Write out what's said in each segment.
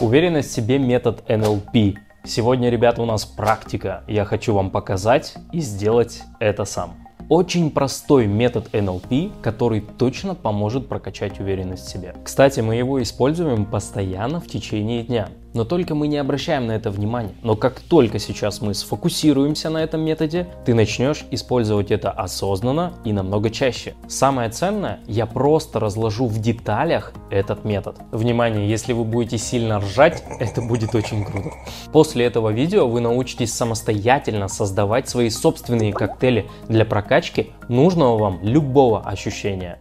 Уверенность в себе метод NLP. Сегодня, ребята, у нас практика. Я хочу вам показать и сделать это сам. Очень простой метод NLP, который точно поможет прокачать уверенность в себе. Кстати, мы его используем постоянно в течение дня. Но только мы не обращаем на это внимания. Но как только сейчас мы сфокусируемся на этом методе, ты начнешь использовать это осознанно и намного чаще. Самое ценное, я просто разложу в деталях этот метод. Внимание, если вы будете сильно ржать, это будет очень круто. После этого видео вы научитесь самостоятельно создавать свои собственные коктейли для прокачки нужного вам любого ощущения.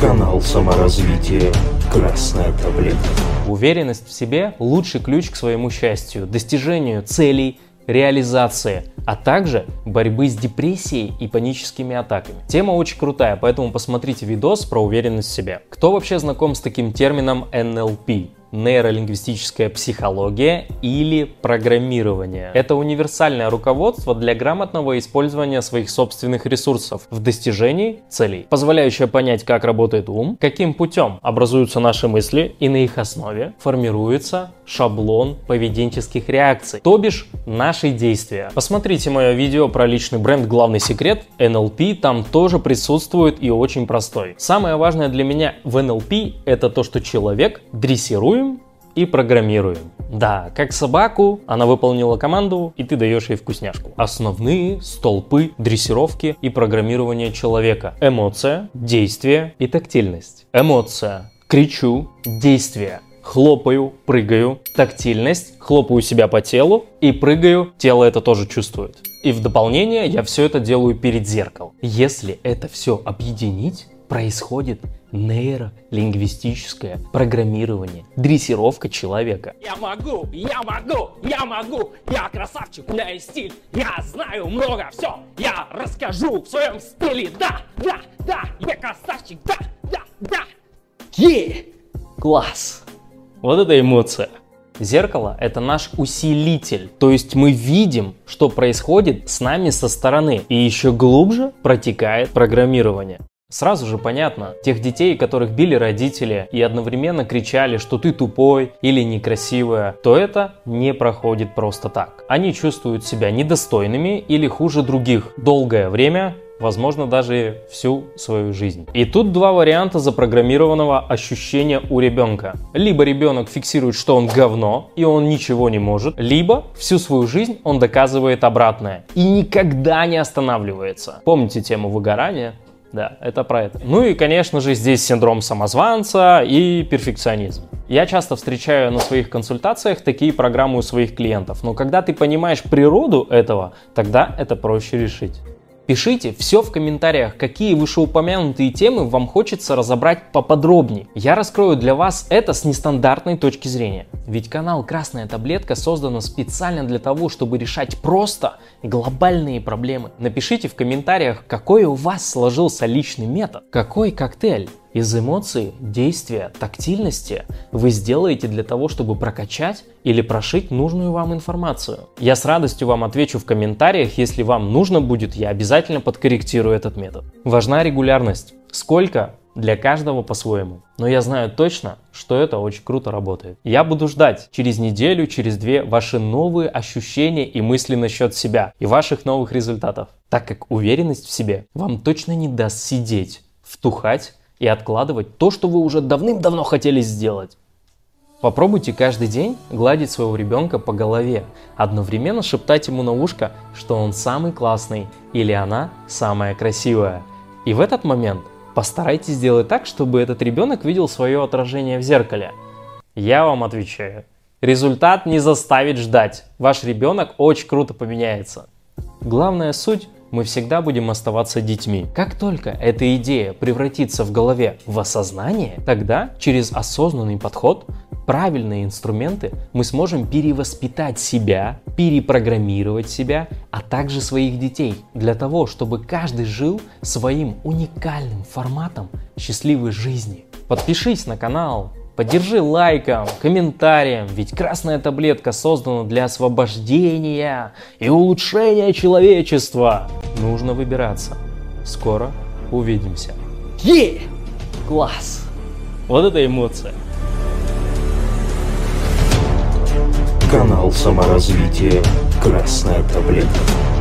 Канал саморазвития «Красная таблетка». Уверенность в себе – лучший ключ к своему счастью, достижению целей, реализации, а также борьбы с депрессией и паническими атаками. Тема очень крутая, поэтому посмотрите видос про уверенность в себе. Кто вообще знаком с таким термином NLP? Нейролингвистическая психология или программирование. Это универсальное руководство для грамотного использования своих собственных ресурсов в достижении целей, позволяющее понять, как работает ум, каким путем образуются наши мысли и на их основе формируется шаблон поведенческих реакций, то бишь наши действия. Посмотрите мое видео про личный бренд «Главный секрет» NLP, там тоже присутствует и очень простой. Самое важное для меня в NLP это то, что человек дрессируем и программируем. Да, как собаку, она выполнила команду, и ты даешь ей вкусняшку. Основные столпы дрессировки и программирования человека. Эмоция, действие и тактильность. Эмоция. Кричу, действие хлопаю, прыгаю, тактильность, хлопаю себя по телу и прыгаю, тело это тоже чувствует. И в дополнение я все это делаю перед зеркалом. Если это все объединить, происходит нейролингвистическое программирование, дрессировка человека. Я могу, я могу, я могу, я красавчик, у меня есть стиль, я знаю много, все, я расскажу в своем стиле, да, да, да, я красавчик, да, да, да. Е! Класс! Вот это эмоция. Зеркало – это наш усилитель, то есть мы видим, что происходит с нами со стороны, и еще глубже протекает программирование. Сразу же понятно, тех детей, которых били родители и одновременно кричали, что ты тупой или некрасивая, то это не проходит просто так. Они чувствуют себя недостойными или хуже других долгое время возможно даже всю свою жизнь. И тут два варианта запрограммированного ощущения у ребенка. Либо ребенок фиксирует, что он говно, и он ничего не может, либо всю свою жизнь он доказывает обратное и никогда не останавливается. Помните тему выгорания? Да, это про это. Ну и, конечно же, здесь синдром самозванца и перфекционизм. Я часто встречаю на своих консультациях такие программы у своих клиентов, но когда ты понимаешь природу этого, тогда это проще решить. Пишите все в комментариях, какие вышеупомянутые темы вам хочется разобрать поподробнее. Я раскрою для вас это с нестандартной точки зрения. Ведь канал Красная Таблетка создан специально для того, чтобы решать просто глобальные проблемы. Напишите в комментариях, какой у вас сложился личный метод, какой коктейль из эмоций, действия, тактильности вы сделаете для того, чтобы прокачать или прошить нужную вам информацию. Я с радостью вам отвечу в комментариях, если вам нужно будет, я обязательно подкорректирую этот метод. Важна регулярность. Сколько? Для каждого по-своему. Но я знаю точно, что это очень круто работает. Я буду ждать через неделю, через две ваши новые ощущения и мысли насчет себя и ваших новых результатов. Так как уверенность в себе вам точно не даст сидеть, втухать и откладывать то, что вы уже давным-давно хотели сделать. Попробуйте каждый день гладить своего ребенка по голове, одновременно шептать ему на ушко, что он самый классный или она самая красивая. И в этот момент постарайтесь сделать так, чтобы этот ребенок видел свое отражение в зеркале. Я вам отвечаю. Результат не заставит ждать. Ваш ребенок очень круто поменяется. Главная суть мы всегда будем оставаться детьми. Как только эта идея превратится в голове в осознание, тогда через осознанный подход, правильные инструменты, мы сможем перевоспитать себя, перепрограммировать себя, а также своих детей, для того, чтобы каждый жил своим уникальным форматом счастливой жизни. Подпишись на канал, Поддержи лайком, комментарием, ведь красная таблетка создана для освобождения и улучшения человечества. Нужно выбираться. Скоро увидимся. Е! Класс! Вот это эмоция. Канал саморазвития «Красная таблетка».